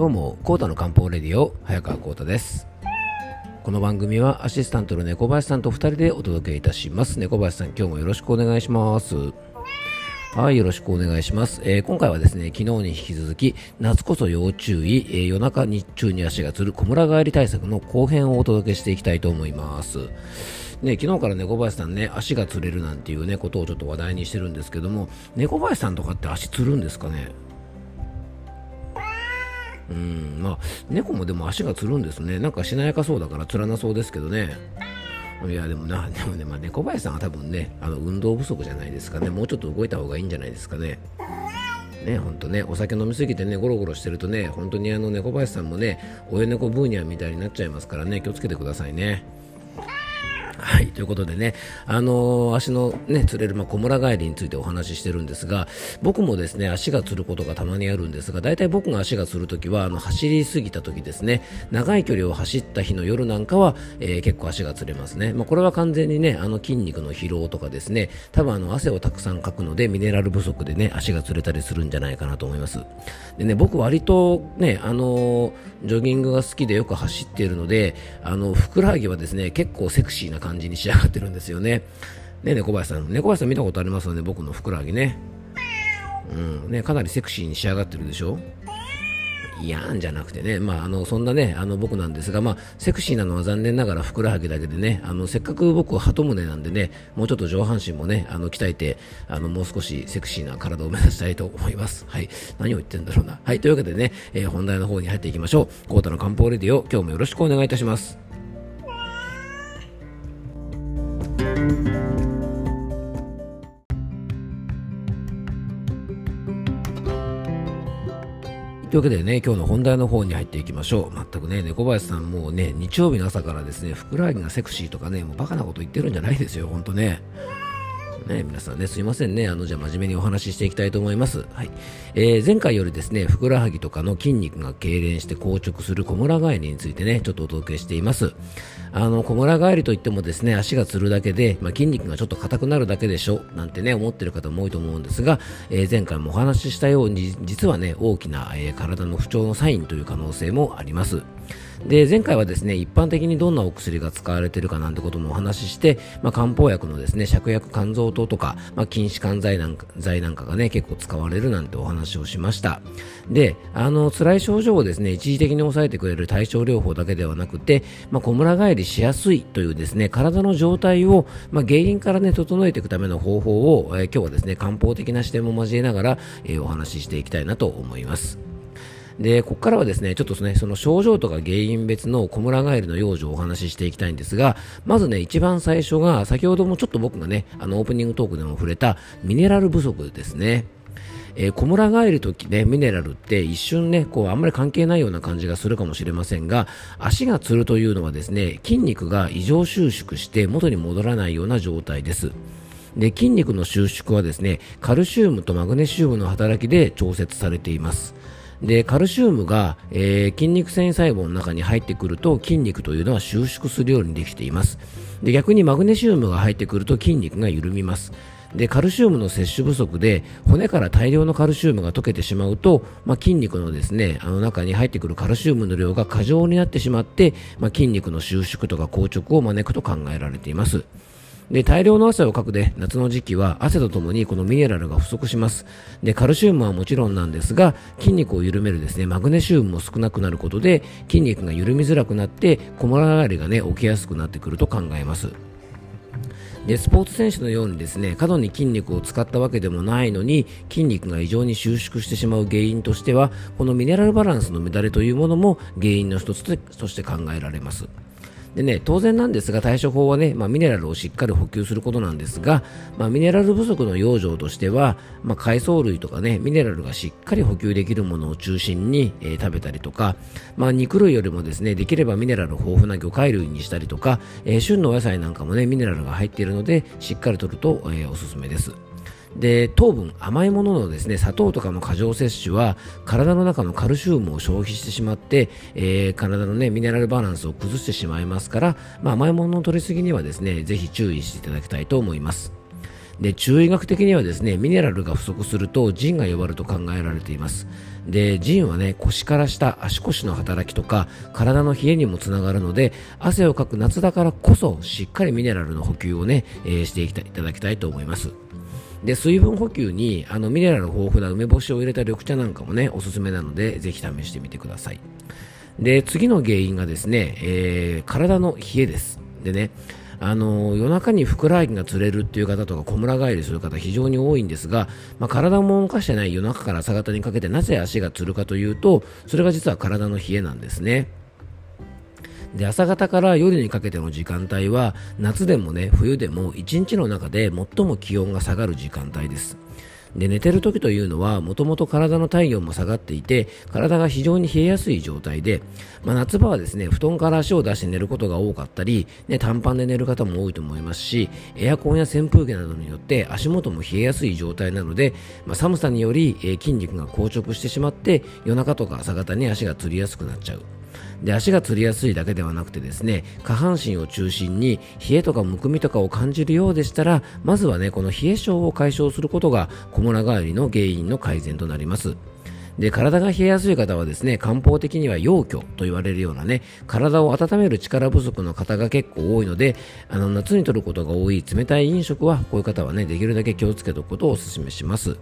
どうも、コータの漢方レディオ、早川コータです。この番組はアシスタントの猫林さんと2人でお届けいたします。猫林さん、今日もよろしくお願いします。はい、よろしくお願いします。えー今回はですね、昨日に引き続き、夏こそ要注意、えー夜中日中に足がつる小村帰り対策の後編をお届けしていきたいと思います。ね、昨日から猫林さんね、足がつれるなんていうね、ことをちょっと話題にしてるんですけども、猫林さんとかって足つるんですかね？うん、まあ、猫もでも足がつるんですね。なんかしなやかそうだからつらなそうですけどね。いや、でもな、でもね、まあ、猫林さんは多分ね、あの、運動不足じゃないですかね。もうちょっと動いた方がいいんじゃないですかね。ね、ほんとね、お酒飲みすぎてね、ゴロゴロしてるとね、本当にあの、猫林さんもね、親猫ブーニャみたいになっちゃいますからね、気をつけてくださいね。はい、ということでね、あのー足のね、つれる、まあ、小村帰りについてお話ししてるんですが、僕もですね、足がつることがたまにあるんですが、大体僕が足がつるときは、あの、走りすぎたときですね、長い距離を走った日の夜なんかは、えー結構足がつれますね。まあ、これは完全にね、あの、筋肉の疲労とかですね、多分あの、汗をたくさんかくので、ミネラル不足でね、足がつれたりするんじゃないかなと思います。でね、僕割とね、あのージョギングが好きでよく走っているので、あの、ふくらはぎはですね、結構セクシーな感じ感じに仕上がってるんですよね。ね、猫林さん。猫林さん見たことありますよね、僕のふくらはぎね。うん、ね、かなりセクシーに仕上がってるでしょ？いやーんじゃなくてね、まあ、あのそんなねあの僕なんですが、まあ、セクシーなのは残念ながらふくらはぎだけでねあのせっかく僕は鳩胸なんでねもうちょっと上半身もねあの鍛えてあのもう少しセクシーな体を目指したいと思います。はい、何を言ってんだろうな。はい、というわけでね、えー本題の方に入っていきましょう。コータの漢方レディオ今日もよろしくお願いいたします。というわけでね、今日の本題の方に入っていきましょう。全くね、猫林さんもうね、日曜日の朝からですね、ふくらはぎがセクシーとかね、もうバカなこと言ってるんじゃないですよ、ほんとね。ね、皆さんね、すいませんね。あの、じゃあ真面目にお話ししていきたいと思います。はい。えー前回よりですね、ふくらはぎとかの筋肉が痙攣して硬直する小村返りについてね、ちょっとお届けしています。あの、小村返りといってもですね、足がつるだけで、まあ、筋肉がちょっと硬くなるだけでしょ、なんてね、思ってる方も多いと思うんですが、えー前回もお話ししたように、実はね、大きな、えー体の不調のサインという可能性もあります。で前回はですね一般的にどんなお薬が使われているかなんてこともお話しして、まあ、漢方薬のですね芍薬甘草湯とか、まあ、筋弛緩剤なんか剤なんかがね結構使われるなんてお話をしました。であの辛い症状をですね一時的に抑えてくれる対症療法だけではなくて、まあ、小村返りしやすいというですね体の状態を、まあ、原因からね整えていくための方法を、えー今日はですね漢方的な視点も交えながら、えーお話ししていきたいなと思います。で、ここからはですね、ちょっとね、その症状とか原因別の小村帰りの養生をお話ししていきたいんですが、まずね、一番最初が、先ほどもちょっと僕がね、あの、オープニングトークでも触れた、ミネラル不足ですね。えー小村帰るとね、ミネラルって一瞬ね、こう、あんまり関係ないような感じがするかもしれませんが、足がつるというのはですね、筋肉が異常収縮して元に戻らないような状態です。で、筋肉の収縮はですね、カルシウムとマグネシウムの働きで調節されています。で、カルシウムが、えー筋肉繊維細胞の中に入ってくると筋肉というのは収縮するようにできています。で、逆にマグネシウムが入ってくると筋肉が緩みます。で、カルシウムの摂取不足で骨から大量のカルシウムが溶けてしまうと、まあ、筋肉のですね、あの中に入ってくるカルシウムの量が過剰になってしまって、まあ、筋肉の収縮とか硬直を招くと考えられています。で、大量の汗をかくで、夏の時期は汗とともにこのミネラルが不足します。で、カルシウムはもちろんなんですが、筋肉を緩めるですね、マグネシウムも少なくなることで、筋肉が緩みづらくなって、小村上がりがね、起きやすくなってくると考えます。でスポーツ選手のようにですね過度に筋肉を使ったわけでもないのに筋肉が異常に収縮してしまう原因としてはこのミネラルバランスの乱れというものも原因の一つとして考えられます。でね、当然なんですが対処法はね、まあ、ミネラルをしっかり補給することなんですが、まあ、ミネラル不足の養生としては、まあ、海藻類とかねミネラルがしっかり補給できるものを中心に、えー食べたりとか、まあ、肉類よりもですねできればミネラル豊富な魚介類にしたりとか、えー旬のお野菜なんかもねミネラルが入っているのでしっかりとると、えーおすすめです。で糖分甘いもののですね砂糖とかの過剰摂取は体の中のカルシウムを消費してしまって、えー体のねミネラルバランスを崩してしまいますから、まあ、甘いものの取りすぎにはですねぜひ注意していただきたいと思います。で中医学的にはですねミネラルが不足すると腎が弱ると考えられています。で腎はね腰から下足腰の働きとか体の冷えにもつながるので汗をかく夏だからこそしっかりミネラルの補給をね、えー、していただきたいと思います。で水分補給にあのミネラル豊富な梅干しを入れた緑茶なんかもねおすすめなのでぜひ試してみてください。で次の原因がですね、えー、体の冷えです。でねあの夜中にふくらはぎがつれるっていう方とか小村返りする方非常に多いんですが、まあ、体も動かしてない夜中から朝方にかけてなぜ足がつるかというとそれが実は体の冷えなんですね。で朝方から夜にかけての時間帯は夏でもね冬でも1日の中で最も気温が下がる時間帯です。で寝てる時というのはもともと体の体温も下がっていて体が非常に冷えやすい状態で、まあ、夏場はですね布団から足を出して寝ることが多かったり、ね、短パンで寝る方も多いと思いますしエアコンや扇風機などによって足元も冷えやすい状態なので、まあ、寒さにより、え、筋肉が硬直してしまって夜中とか朝方に足がつりやすくなっちゃう。で足がつりやすいだけではなくてですね下半身を中心に冷えとかむくみとかを感じるようでしたらまずはねこの冷え症を解消することが小村返りの原因の改善となります。で体が冷えやすい方はですね漢方的には陽虚と言われるようなね体を温める力不足の方が結構多いのであの夏に摂ることが多い冷たい飲食はこういう方はねできるだけ気をつけておくことをお勧めします。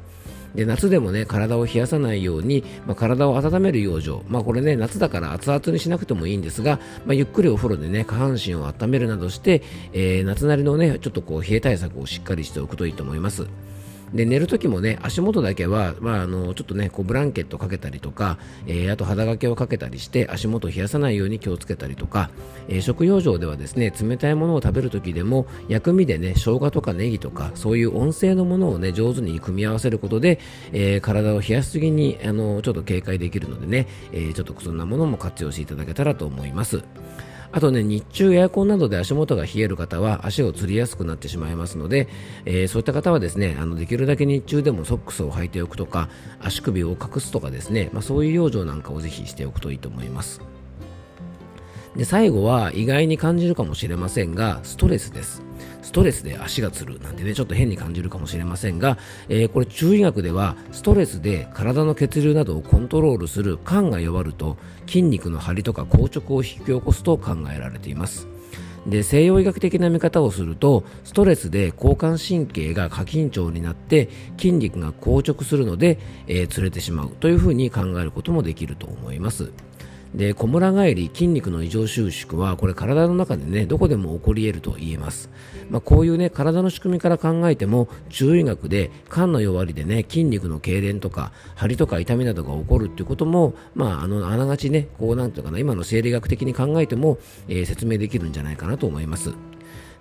で夏でもね体を冷やさないように、まあ、体を温める養生、まあ、これね夏だから熱々にしなくてもいいんですが、まあ、ゆっくりお風呂でね下半身を温めるなどして、えー、夏なりのねちょっとこう冷え対策をしっかりしておくといいと思います。で寝るときもね足元だけは、まあ、あのちょっとねこうブランケットかけたりとか、えー、あと肌掛けをかけたりして足元を冷やさないように気をつけたりとか、えー、食用上ではですね冷たいものを食べるときでも薬味でね生姜とかネギとかそういう温性のものをね上手に組み合わせることで、えー、体を冷やしすぎにあのちょっと警戒できるのでね、えちょっとそんなものも活用していただけたらと思います。あとね、日中エアコンなどで足元が冷える方は足をつりやすくなってしまいますので、えー、そういった方はですね、あのできるだけ日中でもソックスを履いておくとか、足首を隠すとかですね、まあ、そういう養生なんかをぜひしておくといいと思います。で、最後は意外に感じるかもしれませんが、ストレスです。ストレスで足がつるなんてね、ちょっと変に感じるかもしれませんが、えー、これ中医学ではストレスで体の血流などをコントロールする肝が弱ると筋肉の張りとか硬直を引き起こすと考えられています。で西洋医学的な見方をするとストレスで交感神経が過緊張になって筋肉が硬直するので、えー、釣れてしまうというふうに考えることもできると思います。で小村返り筋肉の異常収縮はこれ体の中でねどこでも起こり得ると言えます、まあ、こういうね体の仕組みから考えても中医学で肝の弱りでね筋肉の痙攣とか張りとか痛みなどが起こるっていうこともまああのあながちねこうなんていうかな今の生理学的に考えても、えー、説明できるんじゃないかなと思います。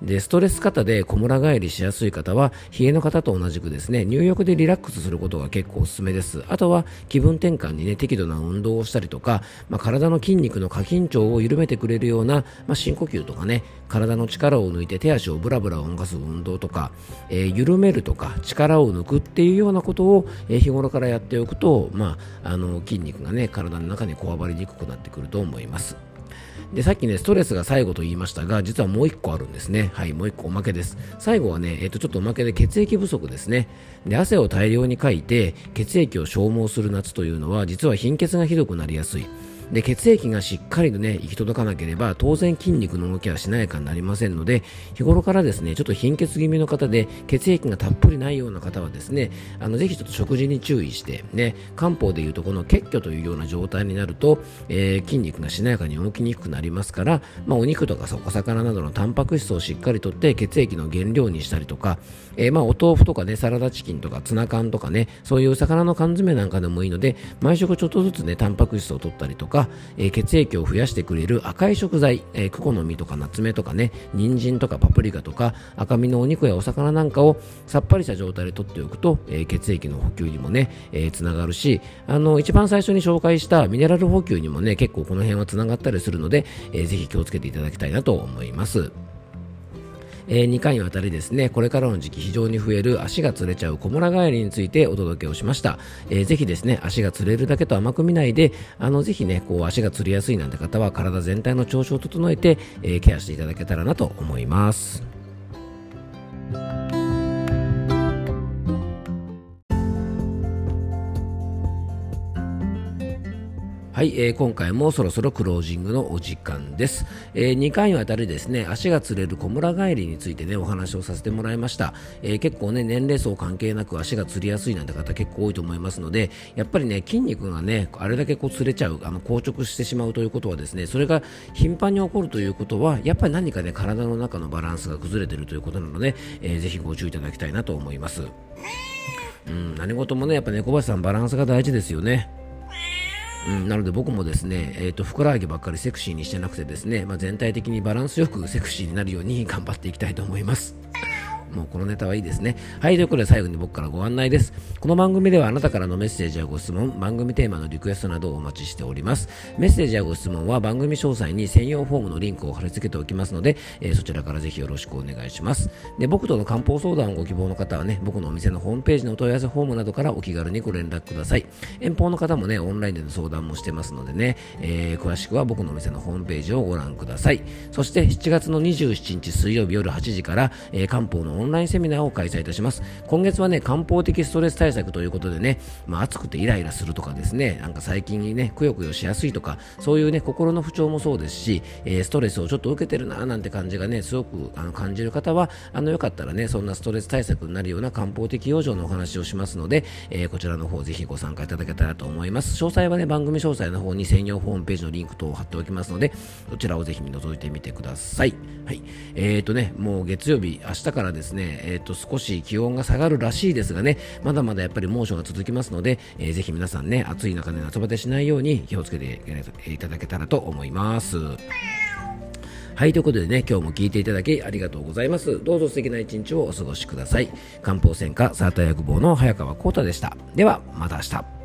でストレス型で小村返りしやすい方は冷えの方と同じくですね入浴でリラックスすることが結構おすすめですあとは気分転換にね適度な運動をしたりとか、まあ、体の筋肉の過緊張を緩めてくれるような、まあ、深呼吸とかね体の力を抜いて手足をブラブラ動かす運動とか、えー、緩めるとか力を抜くっていうようなことを、え、日頃からやっておくと、まあ、あの筋肉がね体の中にこわばりにくくなってくると思います。で、さっきね、ストレスが最後と言いましたが、実はもう1個あるんですね。はい、もう1個おまけです。最後はね、えっ、と、ちょっとおまけで血液不足ですね。で、汗を大量にかいて、血液を消耗する夏というのは、実は貧血がひどくなりやすい。で血液がしっかりとね行き届かなければ当然筋肉の動きはしなやかになりませんので日頃からですねちょっと貧血気味の方で血液がたっぷりないような方はですねあのぜひちょっと食事に注意してね漢方でいうとこの血虚というような状態になると、えー、筋肉がしなやかに動きにくくなりますから、まあ、お肉とかお魚などのタンパク質をしっかりとって血液の原料にしたりとか、えー、まあお豆腐とかねサラダチキンとかツナ缶とかねそういう魚の缶詰なんかでもいいので毎食ちょっとずつねタンパク質を取ったりとかか、えー、血液を増やしてくれる赤い食材、えー、クコの実とかナツメとかね、人参とかパプリカとか赤身のお肉やお魚なんかをさっぱりした状態で取っておくと、えー、血液の補給にもね、えー、つながるし、あの、一番最初に紹介したミネラル補給にもね、結構この辺はつながったりするので、えー、ぜひ気をつけていただきたいなと思います。えー、2回にわたりですね、これからの時期非常に増える足が釣れちゃう小村帰りについてお届けをしました。えー、ぜひですね、足が釣れるだけと甘く見ないで、あの、ぜひね、こう足がつりやすいなんて方は体全体の調子を整えて、えー、ケアしていただけたらなと思います。はい、えー、今回もそろそろクロージングのお時間です、えー、2回にわたりですね足がつれる小村帰りについてねお話をさせてもらいました、えー、結構ね年齢層関係なく足がつりやすいなんて方結構多いと思いますのでやっぱりね筋肉がねあれだけこうつれちゃうあの硬直してしまうということはですねそれが頻繁に起こるということはやっぱり何かね体の中のバランスが崩れているということなので、えー、ぜひご注意いただきたいなと思います。うん、何事もねやっぱ猫林さんバランスが大事ですよね。うん、なので僕もですね、えーと、ふくらはぎばっかりセクシーにしてなくてですね、まあ、全体的にバランスよくセクシーになるように頑張っていきたいと思います。もうこのネタはいいですね。はい、ということで最後に僕からご案内です。この番組ではあなたからのメッセージやご質問、番組テーマのリクエストなどをお待ちしております。メッセージやご質問は番組詳細に専用フォームのリンクを貼り付けておきますので、えー、そちらからぜひよろしくお願いします。で、僕との漢方相談をご希望の方はね、僕のお店のホームページのお問い合わせフォームなどからお気軽にご連絡ください。遠方の方もね、オンラインでの相談もしてますのでね、えー、詳しくは僕のお店のホームページをご覧ください。そして7月の27日水曜日夜8時から、えー、漢方のオンラインセミナーを開催いたします。今月はね、漢方的ストレス対策ということでね、まあ、暑くてイライラするとかですね、なんか最近ね、くよくよしやすいとか、そういうね、心の不調もそうですし、えー、ストレスをちょっと受けてるななんて感じがね、すごくあの感じる方は、あの、よかったらね、そんなストレス対策になるような漢方的養生のお話をしますので、えー、こちらの方ぜひご参加いただけたらと思います。詳細はね、番組詳細の方に専用ホームページのリンク等を貼っておきますので、そちらをぜひ覗いてみてください。はい。えーとね、もう月曜日、明日からですね、えーと少し気温が下がるらしいですがね、まだまだやっぱり猛暑が続きますので、えー、ぜひ皆さんね、暑い中で夏バテしないように気をつけていただけたらと思います。はい、ということでね、今日も聞いていただきありがとうございます。どうぞ素敵な一日をお過ごしください。漢方専科サータ薬房の早川幸太でした。では、また明日。